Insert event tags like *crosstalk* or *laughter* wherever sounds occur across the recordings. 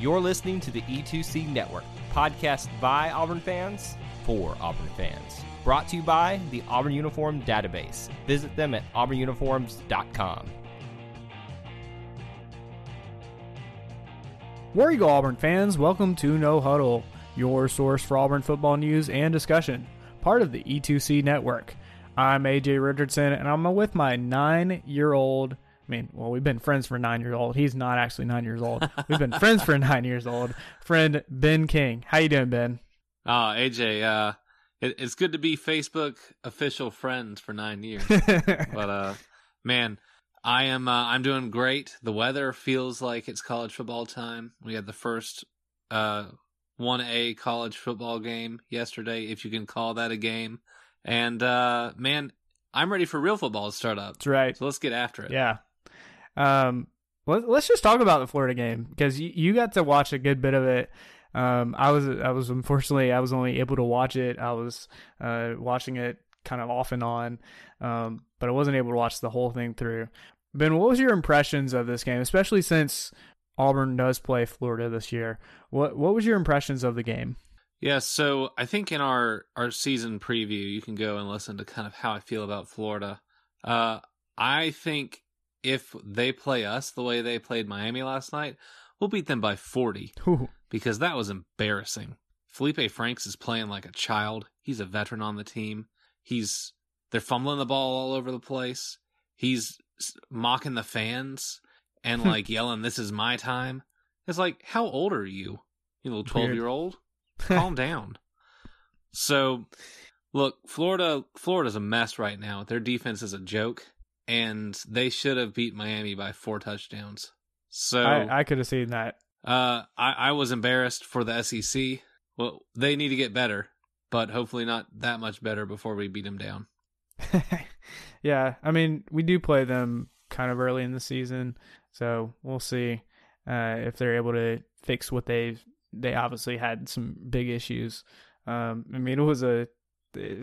You're listening to the E2C Network, podcast by Auburn fans for Auburn fans. Brought to you by the Auburn Uniform Database. Visit them at auburnuniforms.com. War Eagle Auburn fans, welcome to No Huddle, your source for Auburn football news and discussion, part of the E2C network. I'm AJ Richardson, and I'm with my nine year old. I mean, well, we've been friends for nine years old. He's not actually nine years old. We've been friends for *laughs* nine years old. Friend Ben King. How you doing, Ben? Oh, AJ, uh, it, it's good to be Facebook official friends for nine years. *laughs* but uh, man, I am uh, I'm doing great. The weather feels like it's college football time. We had the first uh 1A college football game yesterday, if you can call that a game. And uh, man, I'm ready for real football to start up. That's right. So let's get after it. Yeah. Um, let, let's just talk about the Florida game because you, you got to watch a good bit of it. Um, I was I was unfortunately I was only able to watch it. I was uh, watching it kind of off and on, um, but I wasn't able to watch the whole thing through. Ben, what was your impressions of this game, especially since Auburn does play Florida this year? What what was your impressions of the game? Yeah, so I think in our our season preview, you can go and listen to kind of how I feel about Florida. Uh, I think if they play us the way they played Miami last night, we'll beat them by 40 Ooh. because that was embarrassing. Feleipe Franks is playing like a child. He's a veteran on the team. He's they're fumbling the ball all over the place. He's mocking the fans and hmm. like yelling, "This is my time." It's like, how old are you? You little Weird. twelve year old. *laughs* Calm down. So, look, Florida. Florida's a mess right now. Their defense is a joke, and they should have beat Miami by four touchdowns. So I, I could have seen that. uh, I, I was embarrassed for the SEC. Well, they need to get better, but hopefully not that much better before we beat them down. *laughs* yeah, I mean, we do play them kind of early in the season, so we'll see uh, if they're able to fix what they've. they obviously had some big issues. Um, I mean, it was a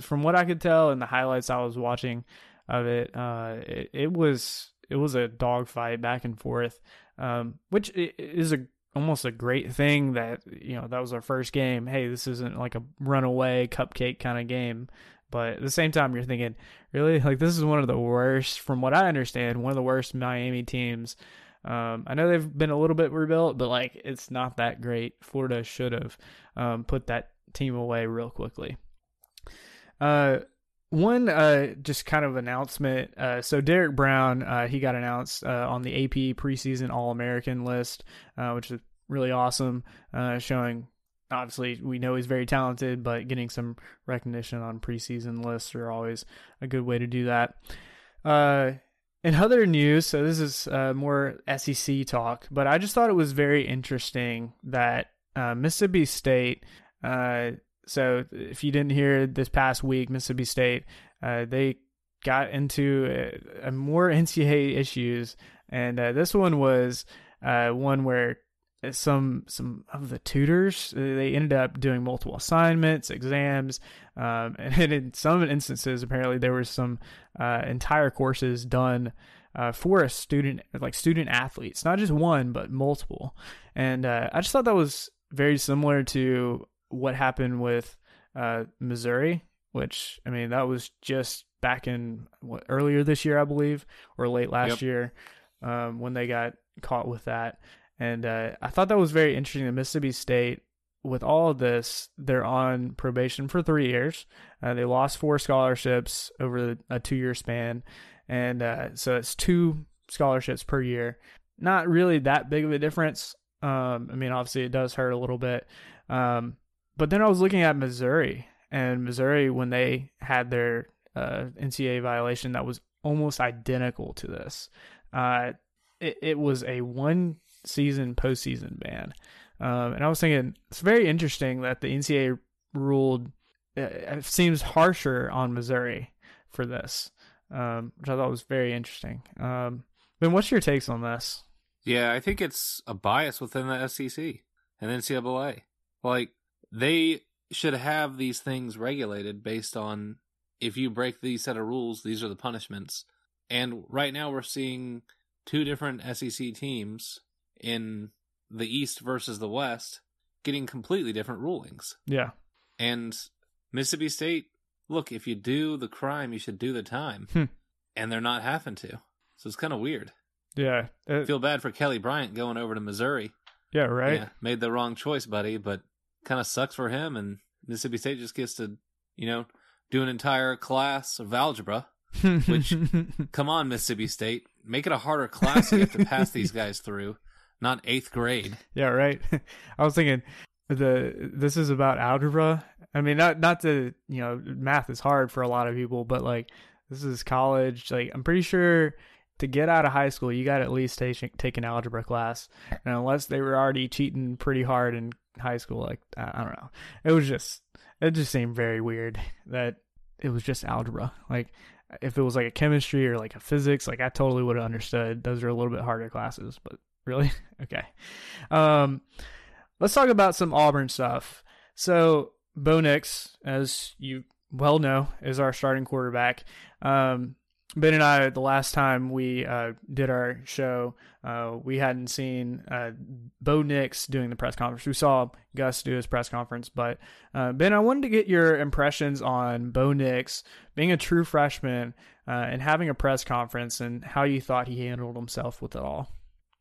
from what I could tell in the highlights I was watching of it, uh, it, it was it was a dogfight back and forth, um, which is a almost a great thing that you know that was our first game. Hey, this isn't like a runaway cupcake kind of game. But at the same time, you're thinking, really, like this is one of the worst, from what I understand, one of the worst Miami teams. Um, I know they've been a little bit rebuilt, but like it's not that great. Florida should have um, put that team away real quickly. Uh, one uh, just kind of announcement. Uh, so Derrick Brown, uh, he got announced uh, on the AP preseason All American list, uh, which is really awesome, uh, showing obviously we know he's very talented, but getting some recognition on preseason lists are always a good way to do that. Uh, in other news, so this is uh, more SEC talk, but I just thought it was very interesting that uh, Mississippi State. Uh, so if you didn't hear this past week, Mississippi State, uh, they got into uh, more *laughs* NCAA issues, and uh, this one was uh, one where some some of the tutors uh, they ended up doing multiple assignments exams um, *laughs* and in some instances apparently there was some entire courses done uh, for a student like student athletes not just one but multiple. And uh, i just thought that was very similar to what happened with uh, missouri which i mean that was just back in what, earlier this year i believe or late last Yep. year um, when they got caught with that and uh, I thought that was very interesting that Mississippi State, with all of this, they're on probation for three years. Uh, they lost four scholarships over a two year span. And uh, so it's two scholarships per year. Not really that big of a difference. Um, I mean, obviously, it does hurt a little bit. Um, but then I was looking at Missouri, and Missouri, when they had their uh, NCAA violation, that was almost identical to this. Uh, it, it was a one season postseason ban. Um, and I was thinking it's very interesting that the NCAA ruled uh, it seems harsher on Missouri for this, um, which I thought was very interesting. Um, ben, what's your takes on this? Yeah, I think it's a bias within the SEC and NCAA. Like they should have these things regulated based on if you break these set of rules, these are the punishments. And right now we're seeing two different SEC teams in the East versus the West getting completely different rulings. Yeah. And Mississippi State, look, if you do the crime, you should do the time. Hmm. And they're not having to. So it's kind of weird. Yeah. I feel bad for Kelly Bryant going over to Missouri. Yeah, right. Yeah, made the wrong choice, buddy, but kind of sucks for him. And Mississippi State just gets to, you know, do an entire class of algebra. Which, *laughs* come on, Mississippi State, make it a harder class you have to pass these *laughs* guys through, not eighth grade. Yeah, right. *laughs* I was thinking the this is about algebra. I mean, not not to you know, math is hard for a lot of people, but like this is college. Like I'm pretty sure to get out of high school, you got to at least take take an algebra class, and unless they were already cheating pretty hard in high school, like I, don't know, it was just it just seemed very weird that it was just algebra. Like if it was like a chemistry or like a physics, like I totally would have understood. Those are a little bit harder classes, but really, *laughs* okay. Um, let's talk about some Auburn stuff. So Bo Nix, as you well know, is our starting quarterback. Um, Ben and I, the last time we uh, did our show, uh, we hadn't seen uh, Bo Nix doing the press conference. We saw Gus do his press conference, but uh, Ben, I wanted to get your impressions on Bo Nix being a true freshman uh, and having a press conference, and how you thought he handled himself with it all.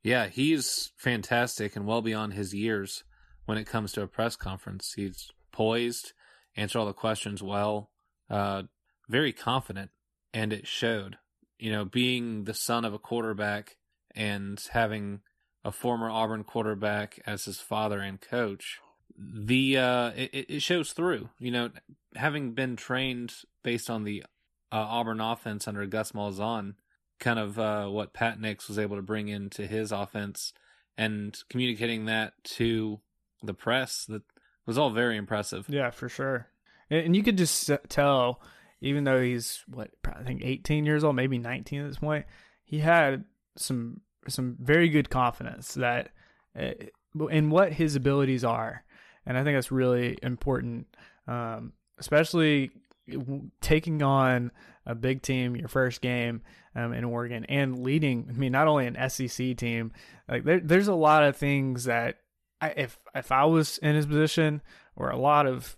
Yeah, he's fantastic and well beyond his years when it comes to a press conference. He's poised, answer all the questions well, uh, very confident and it showed. You know, being the son of a quarterback and having a former Auburn quarterback as his father and coach, the uh, it, it shows through. You know, having been trained based on the uh, Auburn offense under Gus Malzahn, kind of uh, what Pat Nix was able to bring into his offense, and communicating that to the press, that was all very impressive. Yeah, for sure. And you could just tell even though he's what I think 18 years old, maybe 19 at this point, he had some some very good confidence that uh, in what his abilities are, and I think that's really important, um, especially taking on a big team your first game um, in Oregon and leading. I mean, not only an SEC team, like there, there's a lot of things that I, if if I was in his position, or a lot of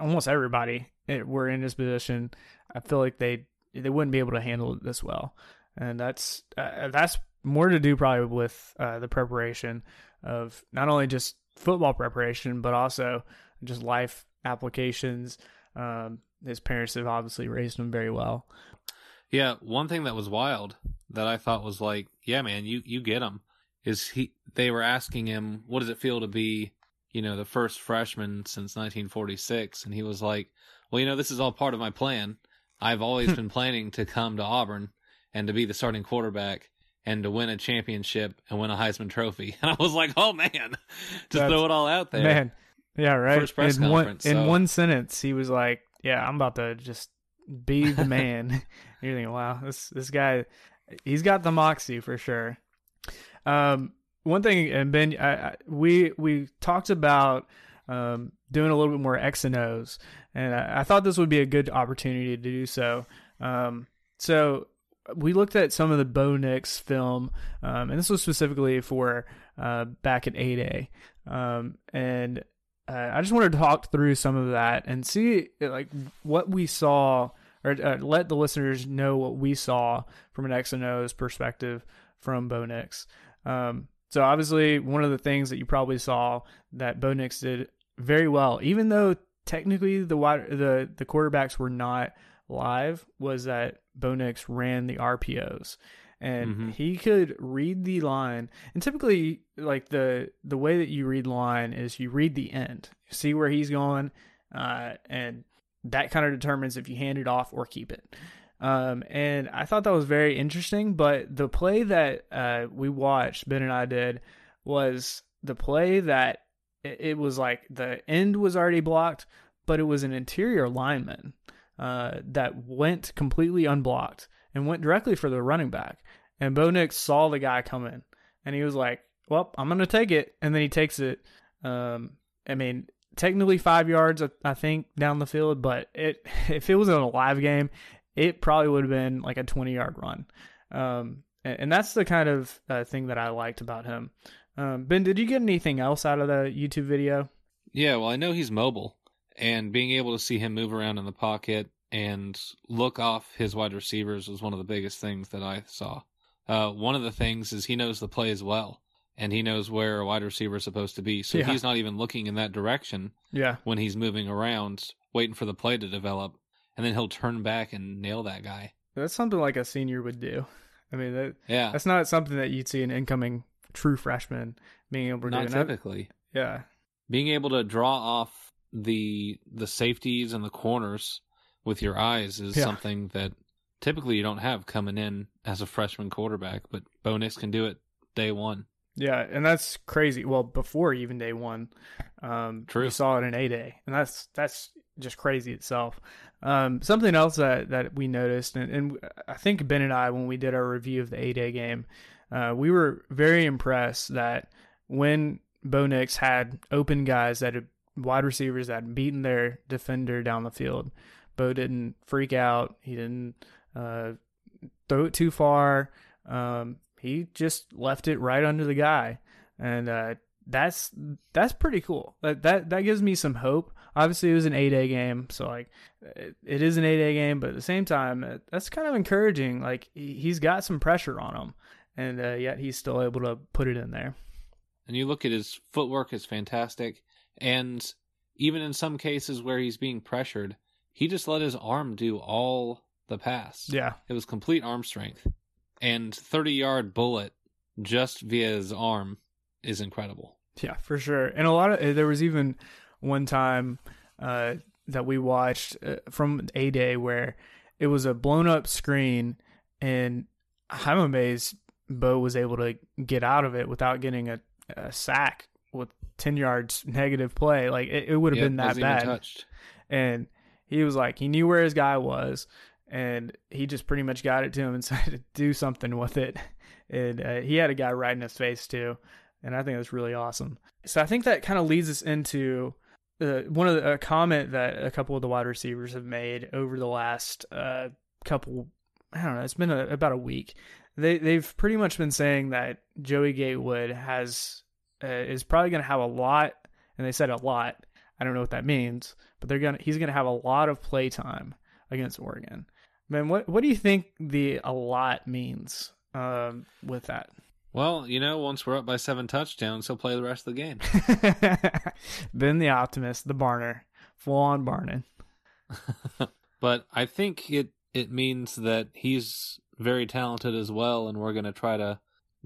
almost everybody were in his position, I feel like they they wouldn't be able to handle it this well, and that's uh, that's more to do probably with uh, the preparation of not only just football preparation but also just life applications. Um, his parents have obviously raised him very well. Yeah, one thing that was wild that I thought was like, yeah, man, you you get him. Is he? They were asking him, what does it feel to be, you know, the first freshman since 1946, and he was like, well, you know, this is all part of my plan. I've always been planning to come to Auburn and to be the starting quarterback and to win a championship and win a Heisman Trophy. And *laughs* I was like, oh man, to That's, throw it all out there, man. Yeah, right. First press in conference. One, so. In one sentence, he was like, "Yeah, I'm about to just be the *laughs* man." *laughs* you're thinking, "Wow, this this guy, he's got the moxie for sure." Um, one thing, and Ben, I, I, we we talked about um, doing a little bit more X and O's, and I, I thought this would be a good opportunity to do so. Um, so we looked at some of the Bo Nix film, um, and this was specifically for uh, back at 8A. Um, and uh, I just wanted to talk through some of that and see like what we saw, or uh, let the listeners know what we saw from an X and O's perspective from Bo Nix. Um, so obviously, one of the things that you probably saw that Bo Nix did very well, even though technically the the the quarterbacks were not live, was that Bo Nix ran the RPOs and mm-hmm. he could read the line. And typically, like the the way that you read line is you read the end, see where he's going, uh, and that kind of determines if you hand it off or keep it. Um, and I thought that was very interesting. But the play that uh, we watched, Ben and I did, was the play that it, was like the end was already blocked, but it was an interior lineman uh, that went completely unblocked and went directly for the running back. And Bo Nix saw the guy coming, and he was like, "Well, I'm gonna take it," and then he takes it. Um, I mean, technically five yards, I think, down the field, but it if *laughs* it was in a live game, it probably would have been like a 20 yard run. Um, and, and, that's the kind of uh, thing that I liked about him. Um, ben, did you get anything else out of the YouTube video? Yeah, well, I know he's mobile, and being able to see him move around in the pocket and look off his wide receivers was one of the biggest things that I saw. Uh, one of the things is he knows the play as well, and he knows where a wide receiver is supposed to be. So yeah. he's not even looking in that direction. Yeah. When he's moving around, waiting for the play to develop, and then he'll turn back and nail that guy. That's something like a senior would do. I mean, that, yeah, that's not something that you'd see an incoming true freshman being able to not do. Not typically. yeah, being able to draw off the the safeties and the corners with your eyes is yeah. something that typically you don't have coming in as a freshman quarterback, but Bo Nix can do it day one. Yeah, and that's crazy. Well, before even day one, um, True. we saw it in a day, and that's that's just crazy itself. Um, something else that that we noticed, and, and I think Ben and I, when we did our review of the a day game, uh, we were very impressed that when Bo Nix had open guys that had wide receivers that had beaten their defender down the field, Bo didn't freak out. He didn't uh, throw it too far. Um, he just left it right under the guy, and uh, that's that's pretty cool. That that that gives me some hope. Obviously, it was an eight A game, so like it, it is an eight A game, but at the same time, that's kind of encouraging. Like he's got some pressure on him, and uh, yet he's still able to put it in there. And you look at his footwork is fantastic, and even in some cases where he's being pressured, he just let his arm do all the pass. Yeah, it was complete arm strength, and thirty yard bullet just via his arm is incredible. Yeah, for sure. And a lot of there was even one time uh, that we watched uh, from a day where it was a blown up screen, and I'm amazed Bo was able to get out of it without getting a, a sack with 10 yards negative play. Like it, it would have yep, been that bad. And he was like, he knew where his guy was and he just pretty much got it to him and *laughs* said to do something with it. And uh, he had a guy right in his face too. And I think that's really awesome. So I think that kind of leads us into uh, one of the, a comment that a couple of the wide receivers have made over the last uh, couple. I don't know. It's been a, about a week, they they've pretty much been saying that Joey Gatewood has uh, is probably going to have a lot, and they said a lot. I don't know what that means, but they're gonna he's going to have a lot of play time against Oregon. Man, what what do you think the a lot means um, with that? Well, you know, once we're up by seven touchdowns, he'll play the rest of the game. *laughs* ben the optimist, the Barner, full on Barning. *laughs* but I think it it means that he's very talented as well, and we're going to try to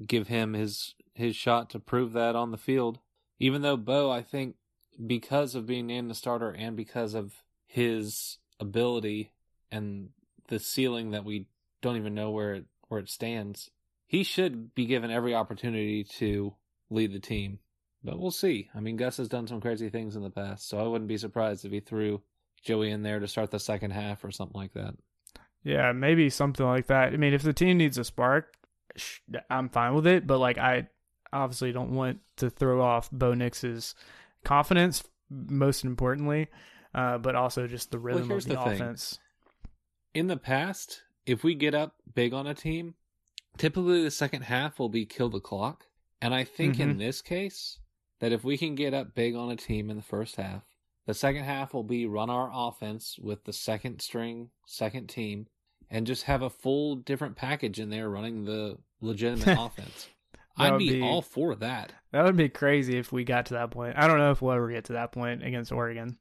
give him his his shot to prove that on the field. Even though Bo, I think, because of being named the starter and because of his ability and the ceiling that we don't even know where it where it stands, he should be given every opportunity to lead the team. But we'll see. I mean, Gus has done some crazy things in the past, so I wouldn't be surprised if he threw Joey in there to start the second half or something like that. Yeah, maybe something like that. I mean, if the team needs a spark, I'm fine with it. But like, I obviously don't want to throw off Bo Nix's confidence, most importantly, uh, but also just the rhythm well, of the, the offense. In the past, if we get up big on a team, typically the second half will be kill the clock. And I think mm-hmm. in this case, that if we can get up big on a team in the first half, the second half will be run our offense with the second string, second team, and just have a full different package in there running the legitimate *laughs* offense. I'd be, be, all for that. That would be crazy if we got to that point. I don't know if we'll ever get to that point against Oregon.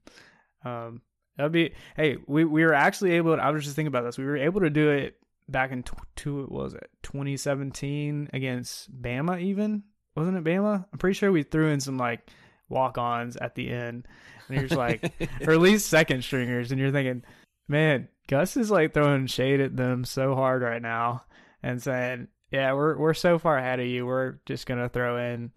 Um, that'd be. Hey, we we were actually able. To, I was just thinking about this. We were able to do it back in tw- two. was it 2017 against Bama? Even wasn't it Bama? I'm pretty sure we threw in some like walk-ons at the end, and you're just like, *laughs* or at least second stringers, and you're thinking, man, Gus is like throwing shade at them so hard right now and saying, "Yeah, we're we're so far ahead of you. We're just gonna throw in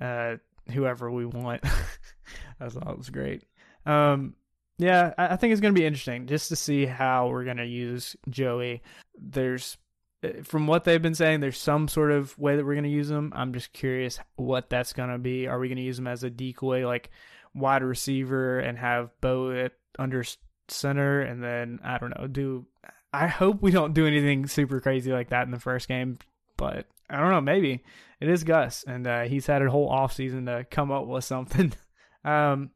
uh, whoever we want." *laughs* I thought it was great. Um, yeah, I, think it's gonna be interesting just to see how we're gonna use Joey. There's uh, from what they've been saying, there's some sort of way that we're going to use him. I'm just curious what that's going to be. Are we going to use him as a decoy, like wide receiver, and have Bo at under center, and then I don't know, do I hope we don't do anything super crazy like that in the first game, but I don't know, maybe it is Gus, and uh, he's had a whole off season to come up with something. *laughs* um,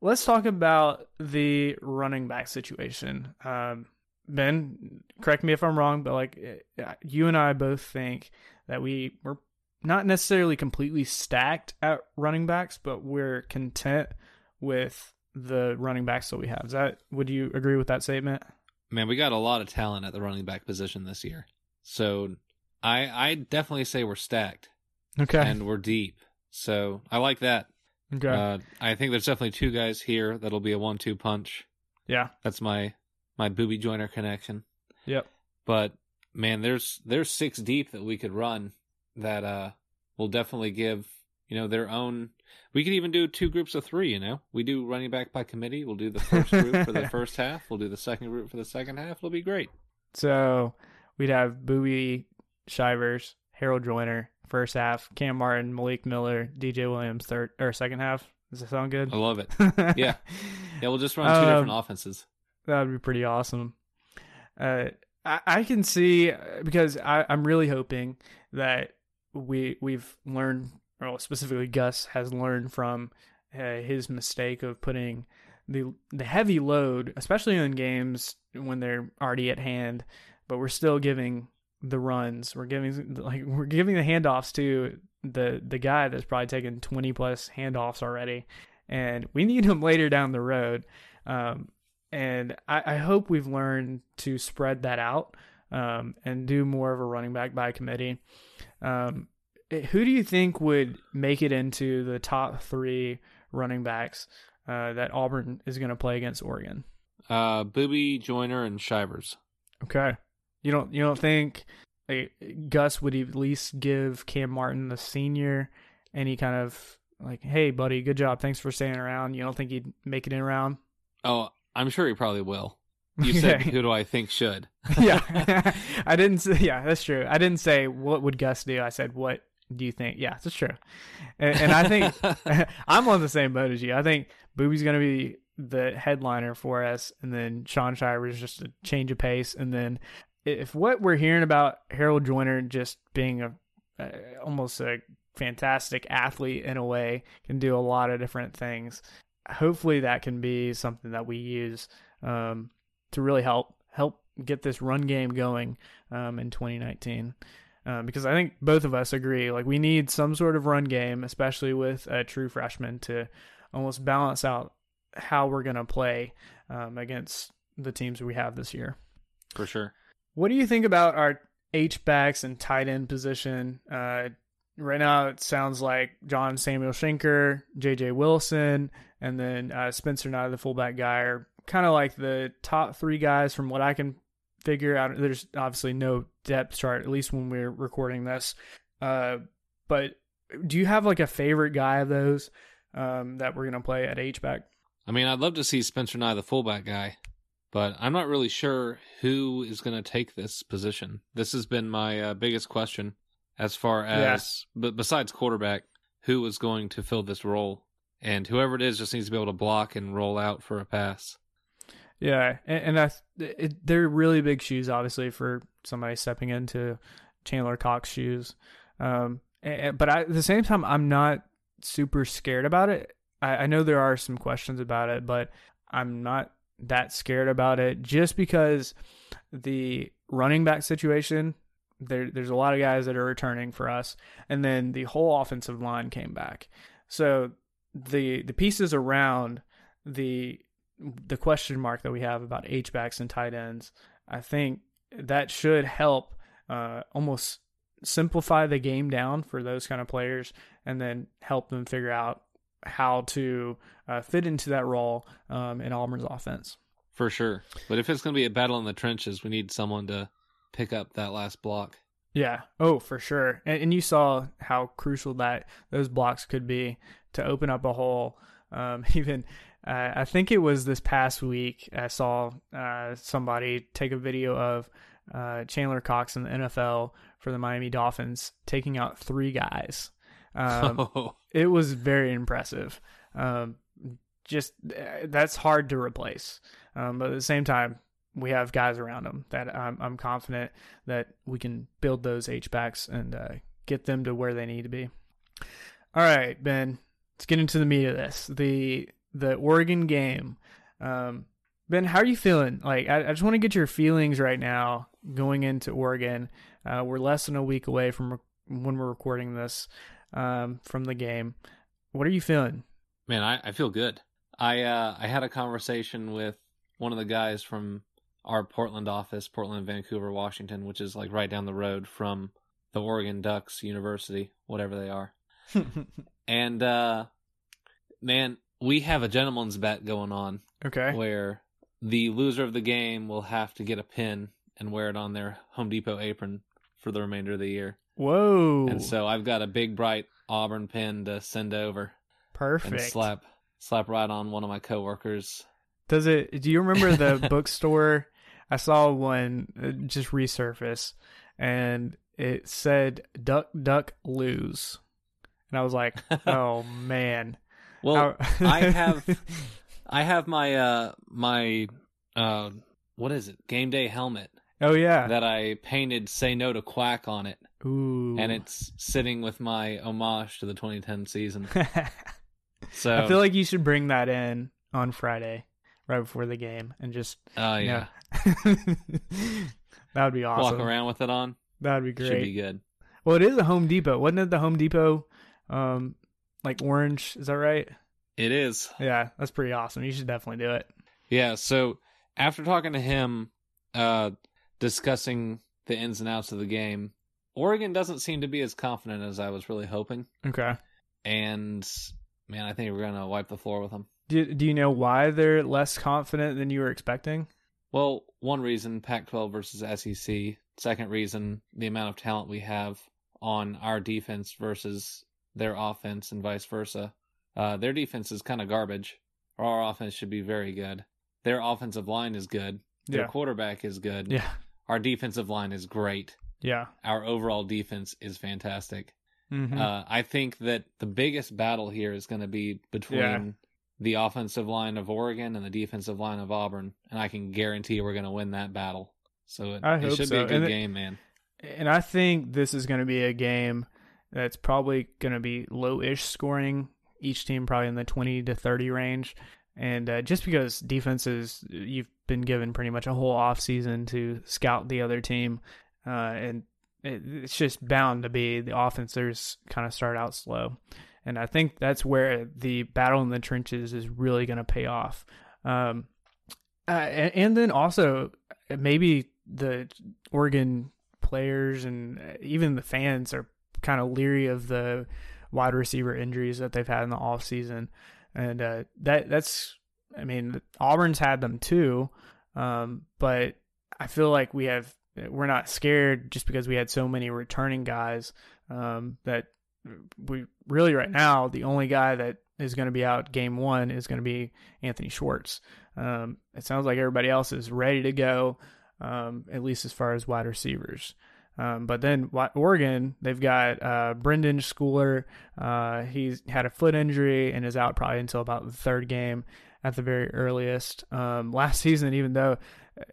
let's talk about the running back situation. Um, Ben, correct me if I'm wrong, but like eh, you and I both think that we we're not necessarily completely stacked at running backs, but we're content with the running backs that we have. Is that would you agree with that statement? Man, we got a lot of talent at the running back position this year. So I I definitely say we're stacked. Okay. And we're deep. So I like that. Okay. Uh, I think there's definitely two guys here that'll be a one two punch. Yeah. That's my my Boobee joiner connection. Yep. But man, there's there's six deep that we could run that uh will definitely give you know their own. We could even do two groups of three. You know, we do running back by committee. We'll do the first group for the *laughs* first half. We'll do the second group for the second half. It'll be great. So we'd have Boobee Shivers, Harold Joiner, first half, Cam Martin, Malik Miller, DJ Williams, third or second half. Does that sound good? I love it. *laughs* yeah, yeah. We'll just run two um, different offenses. That would be pretty awesome. Uh, I, I can see because I, I'm really hoping that we we've learned, or specifically Gus has learned from uh, his mistake of putting the the heavy load, especially in games when they're already at hand, but we're still giving the runs. We're giving like we're giving the handoffs to the the guy that's probably taken 20 plus handoffs already, and we need him later down the road. Um, and I, I hope we've learned to spread that out um, and do more of a running back by committee. Um, eh, who do you think would make it into the top three running backs uh, that Auburn is going to play against Oregon? Uh, Boobee, Joiner, and Shivers. Okay, you don't you don't think like, Gus would at least give Cam Martin the senior any kind of like, hey buddy, good job, thanks for staying around. You don't think he'd make it in around? Oh, I'm sure he probably will. You said *laughs* who do I think should? *laughs* yeah, *laughs* I didn't. say Yeah, that's true. I didn't say what would Gus do. I said what do you think? Yeah, that's true. And, and I think I'm on the same boat as you. I think Boobee's going to be the headliner for us, and then Sean Shire is just a change of pace. And then if what we're hearing about Harold Joiner just being a, a almost a fantastic athlete in a way, can do a lot of different things hopefully that can be something that we use um, to really help help get this run game going um, in 2019. Um, because I think both of us agree, like we need some sort of run game, especially with a true freshman, to almost balance out how we're going to play um, against the teams we have this year. For sure. What do you think about our H backs and tight end position? Uh, right now, it sounds like John Samuel Shenker, J.J. Wilson, and then uh, Spencer Nigh, the fullback guy, are kind of like the top three guys from what I can figure out. There's obviously no depth chart, at least when we're recording this. Uh, but do you have like a favorite guy of those um, that we're gonna play at H back? I mean, I'd love to see Spencer Nigh, the fullback guy, but I'm not really sure who is going to take this position. This has been my uh, biggest question as far as, yeah. but besides quarterback, who is going to fill this role and whoever it is just needs to be able to block and roll out for a pass. Yeah, and, and I, it, they're really big shoes, obviously, for somebody stepping into Chandler Cox shoes. Um, and, but I, at the same time, I'm not super scared about it. I, I know there are some questions about it, but I'm not that scared about it just because the running back situation there there's a lot of guys that are returning for us. And then the whole offensive line came back. So the the pieces around the the question mark that we have about H backs and tight ends, I think that should help uh, almost simplify the game down for those kind of players, and then help them figure out how to uh, fit into that role um, in Auburn's offense. for sure. But if it's going to be a battle in the trenches, we need someone to pick up that last block. Yeah. Oh, for sure. And, and you saw how crucial that those blocks could be to open up a hole. Um, *laughs* even uh, I think it was this past week I saw uh, somebody take a video of uh, Chandler Cox in the NFL for the Miami Dolphins taking out three guys. Um, *laughs* Oh, it was very impressive. Um, just uh, that's hard to replace. Um, but at the same time, we have guys around them that I'm, I'm confident that we can build those H backs and uh, get them to where they need to be. All right, Ben, let's get into the meat of this. The the Oregon game. Um, ben, how are you feeling? Like, I, I just want to get your feelings right now going into Oregon. Uh, we're less than a week away from re- when we're recording this um, from the game. What are you feeling? man, I, I feel good. I uh, I had a conversation with one of the guys from our Portland office, Portland, Vancouver, Washington, which is like right down the road from the Oregon Ducks University, whatever they are. *laughs* And uh, man, we have a gentleman's bet going on okay. where the loser of the game will have to get a pin and wear it on their Home Depot apron for the remainder of the year. Whoa. And so I've got a big bright Auburn pin to send over Perfect. and slap slap right on one of my coworkers. Does it? Do you remember the *laughs* bookstore? I saw one uh, just resurface, and it said "duck, duck, lose," and I was like, *laughs* "Oh man!" Well, I have *laughs* I have my uh my uh what is it? Game day helmet oh yeah. that I painted say no to quack on it Ooh. and it's sitting with my homage to the 2010 season. *laughs* So I feel like you should bring that in on Friday, right before the game, and just oh yeah. *laughs* that would be awesome. Walk around with it on. That would be great. Should be good. Well, it is a Home Depot, wasn't it? The Home Depot, um, like orange. Is that right? It is. Yeah, that's pretty awesome. You should definitely do it. Yeah, so after talking to him, uh, discussing the ins and outs of the game, Oregon doesn't seem to be as confident as I was really hoping. Okay. And man, I think we're gonna wipe the floor with them. Do Do you know why they're less confident than you were expecting? Well, one reason Pac-12 versus SEC. Second reason, the amount of talent we have on our defense versus their offense, and vice versa. Uh, their defense is kind of garbage. Our offense should be very good. Their offensive line is good. Their Yeah. quarterback is good. Yeah. Our defensive line is great. Yeah. Our overall defense is fantastic. Mm-hmm. Uh, I think that the biggest battle here is going to be between Yeah. the offensive line of Oregon and the defensive line of Auburn, and I can guarantee we're going to win that battle. So it, it should so. be a good And it- game, man. And I think this is going to be a game that's probably going to be low-ish scoring. Each team probably in the twenty to thirty range, and uh, just because defenses, you've been given pretty much a whole off season to scout the other team, uh, and it, it's just bound to be the offenses kind of start out slow, and I think that's where the battle in the trenches is really going to pay off. Um, uh, and, and then also maybe the Oregon players and even the fans are kind of leery of the wide receiver injuries that they've had in the off season, and uh, that that's I mean Auburn's had them too, um, but I feel like we have we're not scared just because we had so many returning guys um, that we really right now the only guy that is going to be out game one is going to be Anthony Schwartz. Um, it sounds like everybody else is ready to go, um, at least as far as wide receivers. Um, but then Oregon, they've got uh, Brenden Schooler. Uh, he's had a foot injury and is out probably until about the third game at the very earliest. Um, last *laughs* season, even though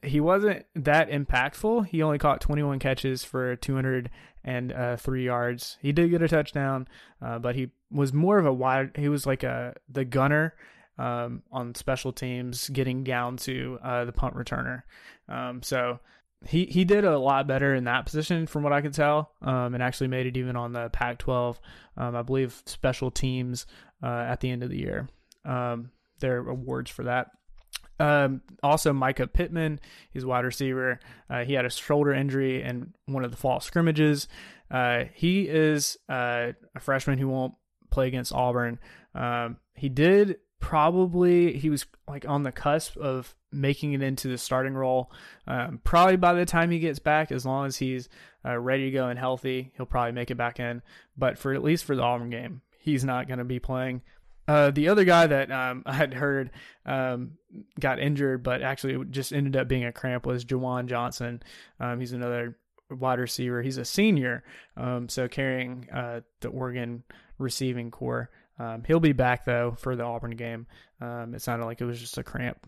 he wasn't that impactful, he only caught 21 catches for 203 yards. He did get a touchdown, uh, but he was more of a wide. He was like a the gunner um, on special teams, getting down to uh, the punt returner. Um, so he he did a lot better in that position from what I could tell, um, and actually made it even on the Pac-12. Um, I believe special teams uh, at the end of the year. Um, their awards for that. Um, also, Mycah Pittman, he's wide receiver. Uh, he had a shoulder injury in one of the fall scrimmages. Uh, he is uh, a freshman who won't play against Auburn. Um, he did probably he was like on the cusp of making it into the starting role. Um, probably by the time he gets back, as long as he's uh, ready to go and healthy, he'll probably make it back in. But for at least for the Auburn game, he's not going to be playing. Uh, the other guy that um, *laughs* I had heard um, got injured, but actually just ended up being a cramp was Juwan Johnson. Um, he's another wide receiver. He's a senior, um, so carrying uh, the Oregon receiving corps. Um, he'll be back though for the Auburn game. Um, it sounded like it was just a cramp.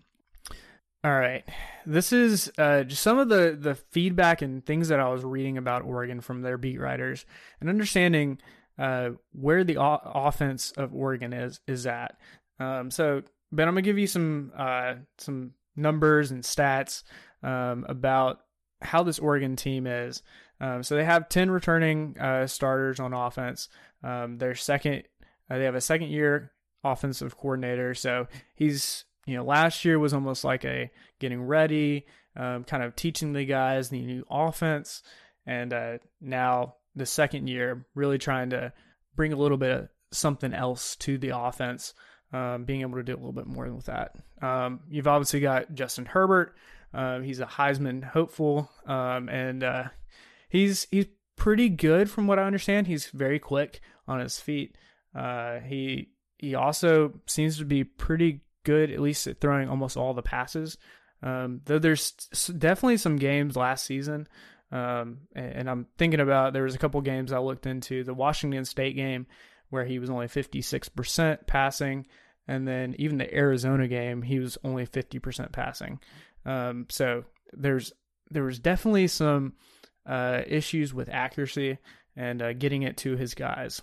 All right, this is uh, just some of the the feedback and things that I was reading about Oregon from their beat writers and understanding uh, where the o- offense of Oregon is is at. Um, so, Ben, I'm gonna give you some uh, some numbers and stats um, about how this Oregon team is. Um, so they have 10 returning uh, starters on offense. Um, their second, uh, they have a second year offensive coordinator. So he's, you know, last year was almost like a getting ready, um, kind of teaching the guys the new offense. And uh, now the second year, really trying to bring a little bit of something else to the offense, um, being able to do a little bit more with that. Um, you've obviously got Justin Herbert. Uh, he's a Heisman hopeful, um, and uh, he's he's pretty good from what I understand. He's very quick on his feet. Uh, he he also seems to be pretty good, at least at throwing almost all the passes. Um, though there's definitely some games last season, um, and, I'm thinking about there was a couple games I looked into the Washington State game where he was only 56% passing, and then even the Arizona game he was only 50% passing. Um, so there's there was definitely some uh, issues with accuracy and uh, getting it to his guys.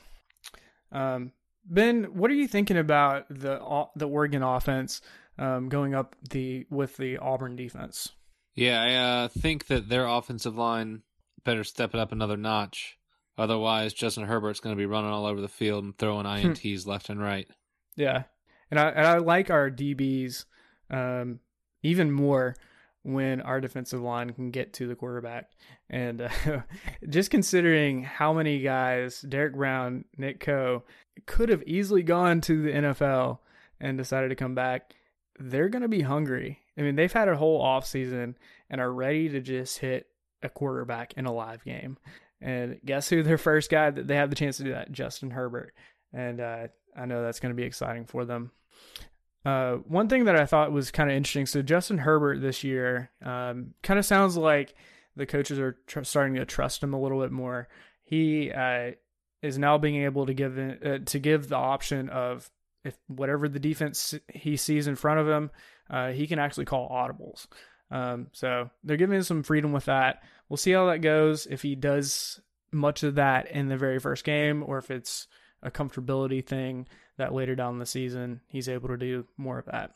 Um, ben, what are you thinking about the the Oregon offense um, going up the with the Auburn defense? Yeah, I uh, think that their offensive line better step it up another notch. Otherwise, Justin Herbert's going to be running all over the field and throwing hmm. ints left and right. Yeah, and I and I like our DBs um, even more when our defensive line can get to the quarterback. And uh, *laughs* just considering how many guys, Derrick Brown, Nick Coe, could have easily gone to the NFL and decided to come back, they're going to be hungry. I mean, they've had a whole offseason and are ready to just hit a quarterback in a live game. And guess who their first guy that they have the chance to do that? Justin Herbert. And uh, I know that's going to be exciting for them. Uh, one thing that I thought was kind of interesting. So Justin Herbert this year um, kind of sounds like the coaches are tr- starting to trust him a little bit more. He uh, is now being able to give uh, to give the option of if whatever the defense he sees in front of him, uh, he can actually call audibles. Um, so they're giving him some freedom with that. We'll see how that goes. If he does much of that in the very first game, or if it's a comfortability thing that later down the season he's able to do more of that.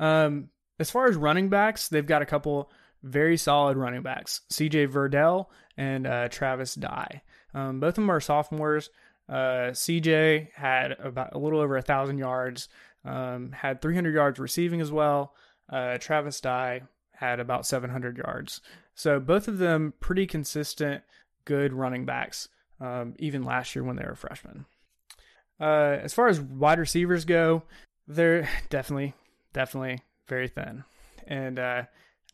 Um, as far as running backs, they've got a couple very solid running backs: C.J. Verdell and uh, Travis Dye. Um, both of them are sophomores. Uh, CJ had about a little over a thousand yards, um, had 300 yards receiving as well. Uh, Travis Dye had about 700 yards. So both of them pretty consistent, good running backs, um, even last year when they were freshmen. Uh, as far as wide receivers go, they're *laughs* definitely, definitely very thin. And uh,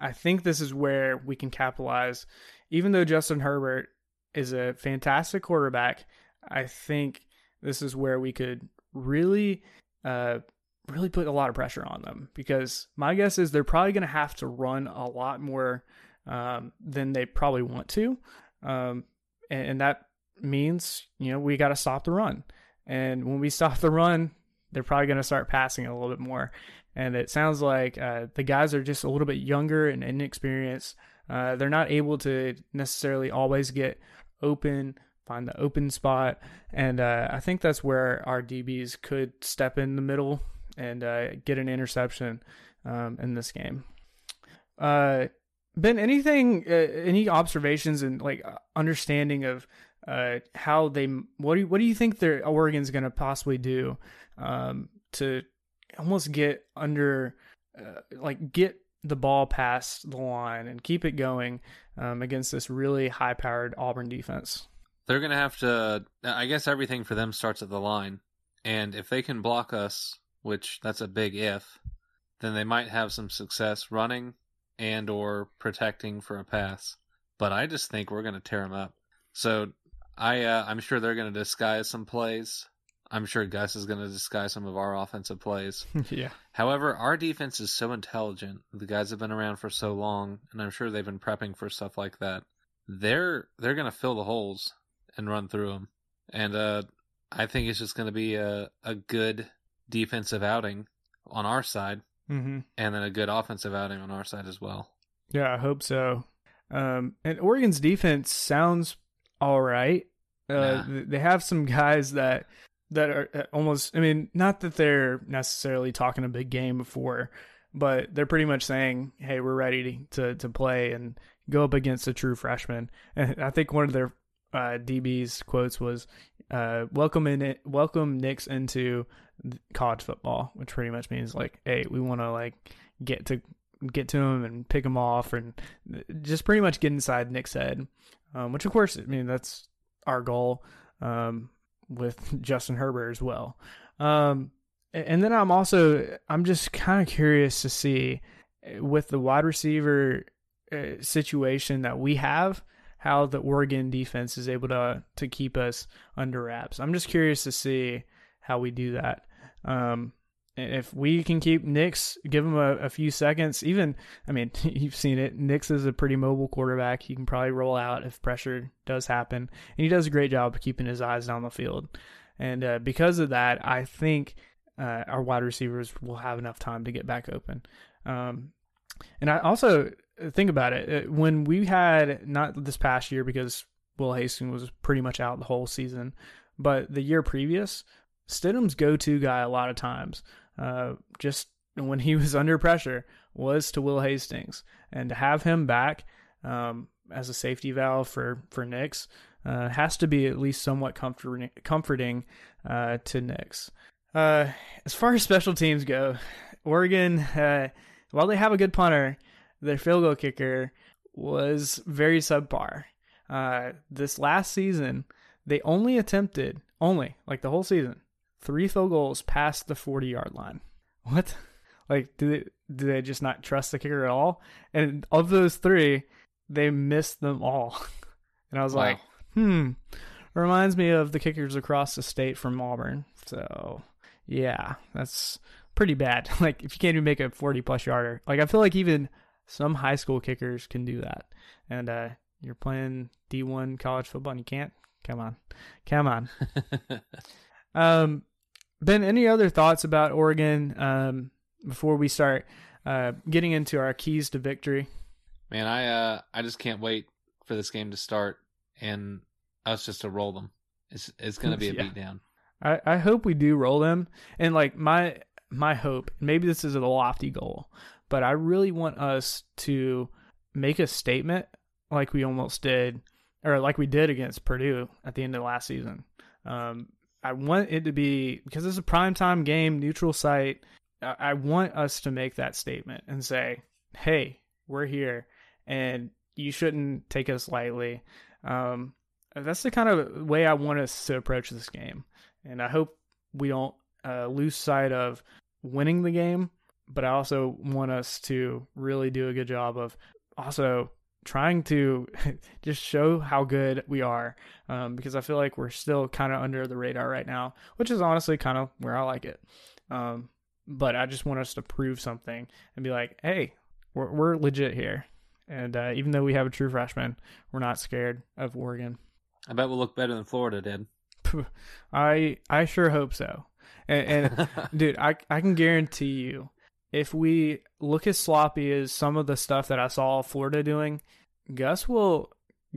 I think this is where we can capitalize. Even though Justin Herbert is a fantastic quarterback, I think this is where we could really, uh, really put a lot of pressure on them because my guess is they're probably going to have to run a lot more um, than they probably want to. Um, and, and that means, you know, we got to stop the run. And when we *laughs* stop the run, they're probably going to start passing a little bit more. And it sounds like uh, the guys are just a little bit younger and inexperienced. Uh, they're not able to necessarily always get open, find the open spot. And uh, I think that's where our DBs could step in the middle and uh, get an interception um, in this game. Uh, ben, anything, uh, any observations and like understanding of uh, how they what do you, what do you think their Oregon's going to possibly do um, to almost get under uh, like get the ball past the line and keep it going um, against this really high powered Auburn defense. They're going to have to. I guess everything for them starts at the line, and if they can block us, which that's a big if, then they might have some success running and or protecting for a pass. But I just think we're going to tear them up. So I uh, I'm sure they're going to disguise some plays. I'm sure Gus is going to disguise some of our offensive plays. *laughs* yeah. However, our defense is so intelligent. The guys have been around for so long, and I'm sure they've been prepping for stuff like that. They're they're going to fill the holes and run through them. And uh, I think it's just going to be a a good defensive outing on our side, Mm-hmm. and then a good offensive outing on our side as well. Yeah, I hope so. Um, and Oregon's defense sounds all right. Uh, th- They have some guys that that are uh, almost. I mean, not that they're necessarily talking a big game before, but they're pretty much saying, "Hey, we're ready to to, to play and go up against a true freshman." And I think one of their uh, DB's quotes was, uh, "Welcome in, it, welcome Nix into college football," which pretty much means like, "Hey, we want to like get to." Get to him and pick him off, and just pretty much get inside Nix's head. Um, which, of course, I mean that's our goal um, with *laughs* Justin Herbert as well. Um, and then I'm also I'm just kind of curious to see uh, with the wide receiver uh, situation that we have how the Oregon defense is able to to keep us under wraps. I'm just curious to see how we do that. Um, if we can keep Nix, give him a, a few seconds, even, I mean, *laughs* you've seen it. Nix is a pretty mobile quarterback. He can probably roll out if pressure does happen. And he does a great job of keeping his eyes down the field. And uh, because of that, I think uh, our wide receivers will have enough time to get back open. Um, and I also think about it uh, when we had not this past year because Will Hastings was pretty much out the whole season, but the year previous, Stidham's go-to guy a lot of times, uh, just when he *laughs* was under pressure, was to Will Hastings, and to have him back um, as a safety valve for for Nix uh, has to be at least somewhat comforting comforting uh, to Nix. Uh, as far as *laughs* special teams go, Oregon, uh, while they have a good punter, their field goal kicker was very subpar. Uh, this last season, they only attempted, only, like the whole season, three field goals past the 40 yard line. *laughs* What? Like, do they, do they just not trust the kicker at all? And of those three, they missed them all. *laughs* And I was Wow. like, hmm, reminds me of the kickers across the state from Auburn. So, yeah, that's pretty bad. *laughs* Like, if you can't even make a 40 plus yarder, like, I feel like even some high school kickers can do that. And, uh, you're playing D1 college football and you can't? Come on. Come on. *laughs* Um, Ben, any other thoughts about Oregon um, before we start uh, getting into our keys to victory? Man, I uh I just can't wait for this game to start and us just to roll them. It's it's gonna be a *laughs* Yeah. beatdown. I, I hope we do roll them. And like my my hope, maybe this is a lofty goal, but I really want us to make a statement like we almost did, or like we did against Purdue at the end of last season. Um, I want it to be because it's a primetime game, neutral site. I, I want us to make that statement and say, "Hey, we're here, and you shouldn't take us lightly." Um, that's the kind of way I want us to approach this game, and I hope we don't uh, lose sight of winning the game. But I also want us to really do a good job of also trying to *laughs* just show how good we are um, because I feel like we're still kind of under the radar right now, which is honestly kind of where I like it. Um, but I just want us to prove something and be like, hey, we're, we're legit here. And uh, even though we have a true freshman, we're not scared of Oregon. I bet we'll look better than Florida did. *laughs* I I sure hope so. And, and *laughs* dude, I I can guarantee you, if we look as sloppy as some of the stuff that I saw Florida doing, Gus will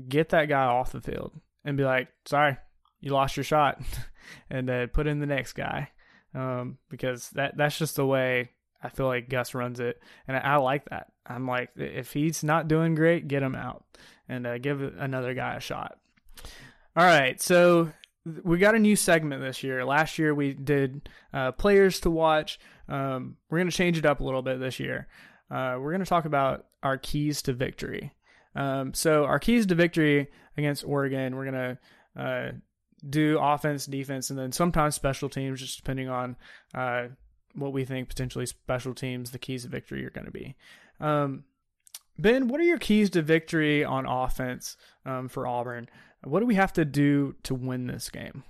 get that guy off the field and be like, "Sorry, you lost your shot," *laughs* and then put in the next guy, um, because that that's just the way I feel like Gus runs it, and I, I like that. I'm like, if he's not doing great, get him out and uh, give another guy a shot. All right, so we got a new segment this year. Last year we did uh, players to watch. Um, we're going to change it up a little bit this year. Uh, we're going to talk about our keys to victory. Um, so our keys to victory against Oregon, we're going to uh, do offense, defense, and then sometimes special teams, just depending on uh, what we think potentially special teams, the keys to victory are going to be. Um, ben, what are your keys to victory on offense um, for Auburn? What do we have to do to win this game?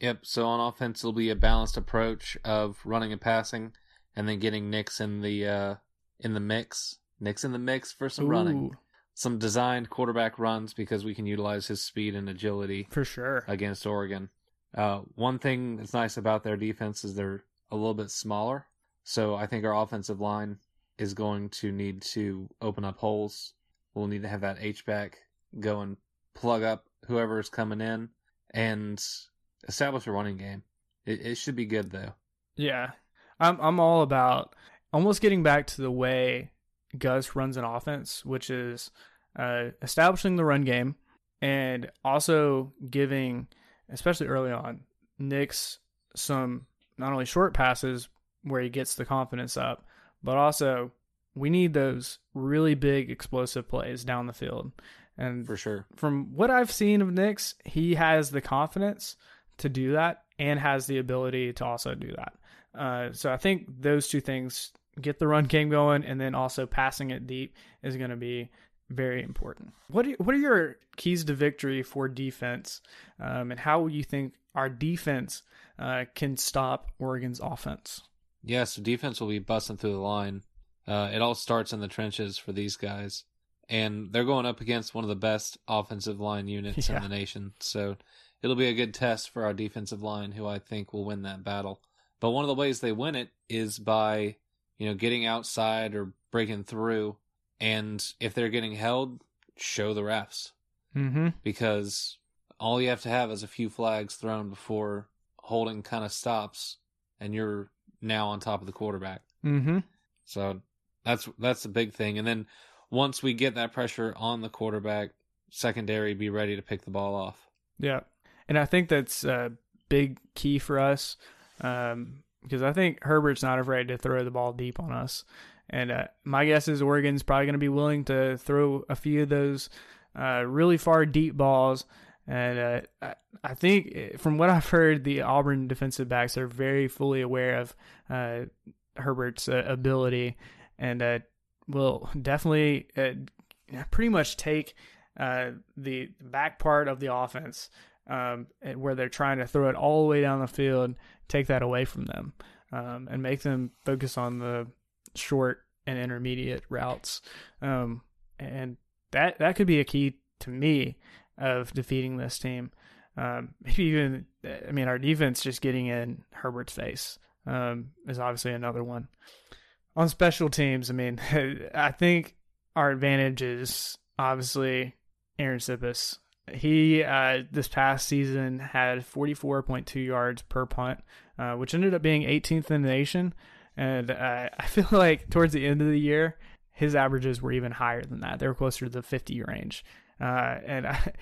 Yep. So on offense, it'll be a balanced approach of running and passing, and then getting Nix in the uh, in the mix. Nix in the mix for some Ooh, running, some designed quarterback runs because we can utilize his speed and agility for sure. against Oregon. Uh, one thing that's nice about their defense is they're a little bit smaller, so I think our offensive line is going to need to open up holes. We'll need to have that H back go and plug up whoever is coming in and establish a running game. It, it should be good though. Yeah, I'm I'm all about almost getting back to the way Gus runs an offense, which is uh, establishing the run game and also giving, especially early on, Nix some not only short passes where he gets the confidence up, but also we need those really big explosive plays down the field. And For sure. from what I've seen of Nix, he has the confidence to do that and has the ability to also do that. Uh, so I think those two things get the run game going and then also passing it deep is going to be very important. What are, what are your keys to victory for defense um, and how you think our defense uh, can stop Oregon's offense? Yeah, so defense will be busting through the line. Uh, it all starts in the trenches for these guys. And they're going up against one of the best offensive line units Yeah. in the nation. So it'll be a good test for our defensive line, who I think will win that battle. But one of the ways they win it is by, you know, getting outside or breaking through. And if they're getting held, show the refs. Mm-hmm. Because all you have to have is a few flags thrown before holding kind of stops and you're now on top of the quarterback. Mm-hmm. So that's that's a big thing. And then once we get that pressure on the quarterback, secondary be ready to pick the ball off. Yeah, and I think that's a big key for us um, because I think Herbert's not afraid to throw the ball deep on us. And uh, my guess is Oregon's probably going to be willing to throw a few of those uh, really far deep balls. And uh, I, I think, eh, from what I've heard, the Auburn defensive backs are very fully aware of uh, Herbert's uh, ability and uh, will definitely uh, pretty much take uh, the back part of the offense um, where they're trying to throw it all the way down the field, take that away from them, um, and make them focus on the short and intermediate routes. Um, and that that could be a key to me of defeating this team. Um, maybe even, I mean, our defense just getting in Herbert's face um, is obviously another one. On special teams, I mean, *laughs* I think our advantage is obviously Arryn Siposs. He uh, this past season had 44.2 yards per punt, uh, which ended up being 18th in the nation. And uh, *laughs* I feel like towards the end of the year, his averages were even higher than that. They were closer to the 50 range. Uh, and *laughs* I,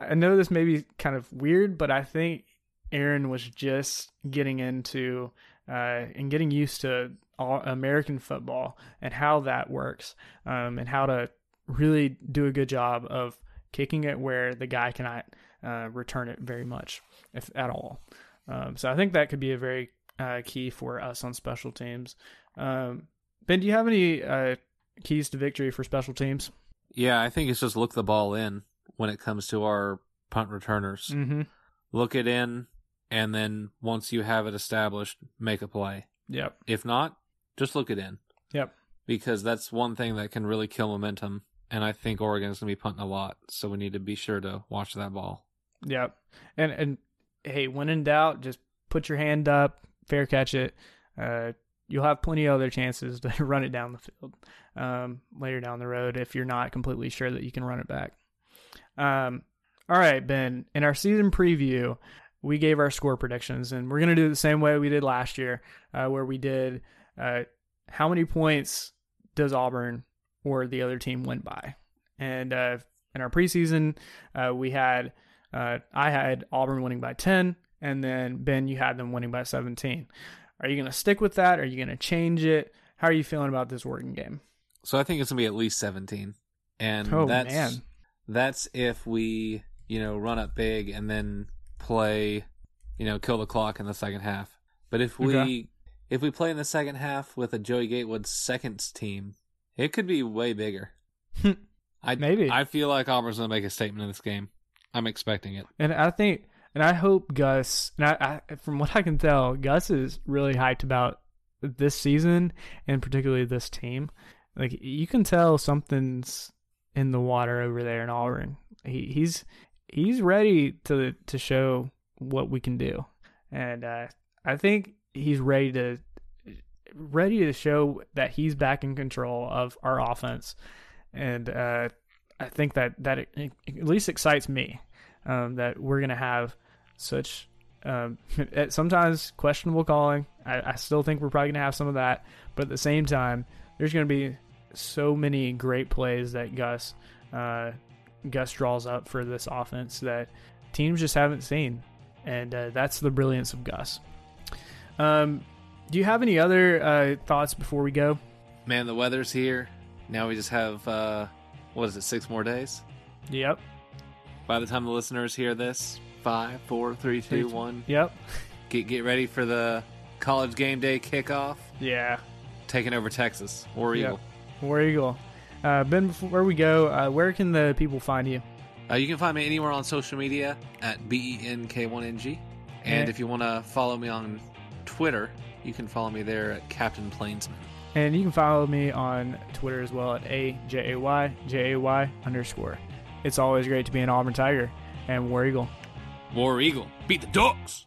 I know this may be kind of weird, but I think Aaron was just getting into uh, and getting used to all American football and how that works, um, and how to really do a good job of kicking it where the guy cannot uh, return it very much, if at all. Um, so I think that could be a very uh, key for us on special teams. Um, ben, do you have any uh, keys to victory for special teams? Yeah, I think it's just look the ball in when it comes to our punt returners. Mm-hmm. Look it in, and then once you have it established, make a play. Yep. If not, just look it in. Yep. Because that's one thing that can really kill momentum. And I think Oregon's going to be punting a lot. So we need to be sure to watch that ball. Yep. And and hey, when in doubt, just put your hand up, fair catch it. Uh, you'll have plenty of other chances to *laughs* run it down the field um, later down the road if you're not completely sure that you can run it back. Um, all right, Ben. In our season preview, we gave our score predictions, and we're gonna do it the same way we did last year, uh, where we did uh, how many points does Auburn or the other team win by, and uh, in our preseason, uh, we had uh, I had Auburn winning by 10, and then Ben, you had them winning by 17. Are you going to stick with that? Are you going to change it? How are you feeling about this Oregon game? So I think it's going to be at least 17. And Oh, that's, man. that's if we, you know, run up big and then play, you know, kill the clock in the second half. But if we, Okay. if we play in the second half with a Joey Gatewood seconds team, it could be way bigger. *laughs* I Maybe. I feel like Auburn's gonna make a statement in this game. I'm expecting it. And I think, and I hope Gus, and I, I, from what I can tell, Gus is really hyped about this season and particularly this team. Like you can tell something's in the water over there in Auburn. He, he's he's ready to to show what we can do, and uh, I think he's ready to ready to show that he's back in control of our offense, and uh, I think that that it, it at least excites me um, that we're gonna have such um, *laughs* sometimes questionable calling. I, I still think we're probably gonna have some of that, but at the same time, there's gonna be so many great plays that Gus uh, Gus draws up for this offense that teams just haven't seen, and uh, that's the brilliance of Gus. Um, do you have any other uh, thoughts before we go? Man, the weather's here. Now we just have uh what is it, six more days? Yep. By the time the listeners hear this, five, four, three, two, one. Yep. Get get ready for the college game day kickoff. Yeah. Taking over Texas. War Yep. Eagle. War Eagle. Uh, ben, before we go, uh, where can the people find you? Uh, you can find me anywhere on social media at E BENK1NG. And Yeah. if you want to follow me on Twitter, you can follow me there at Captain Plainsman. And you can follow me on Twitter as well at A J A Y J A Y underscore. It's always great to be an Auburn Tiger and War Eagle. War Eagle. Beat the Ducks!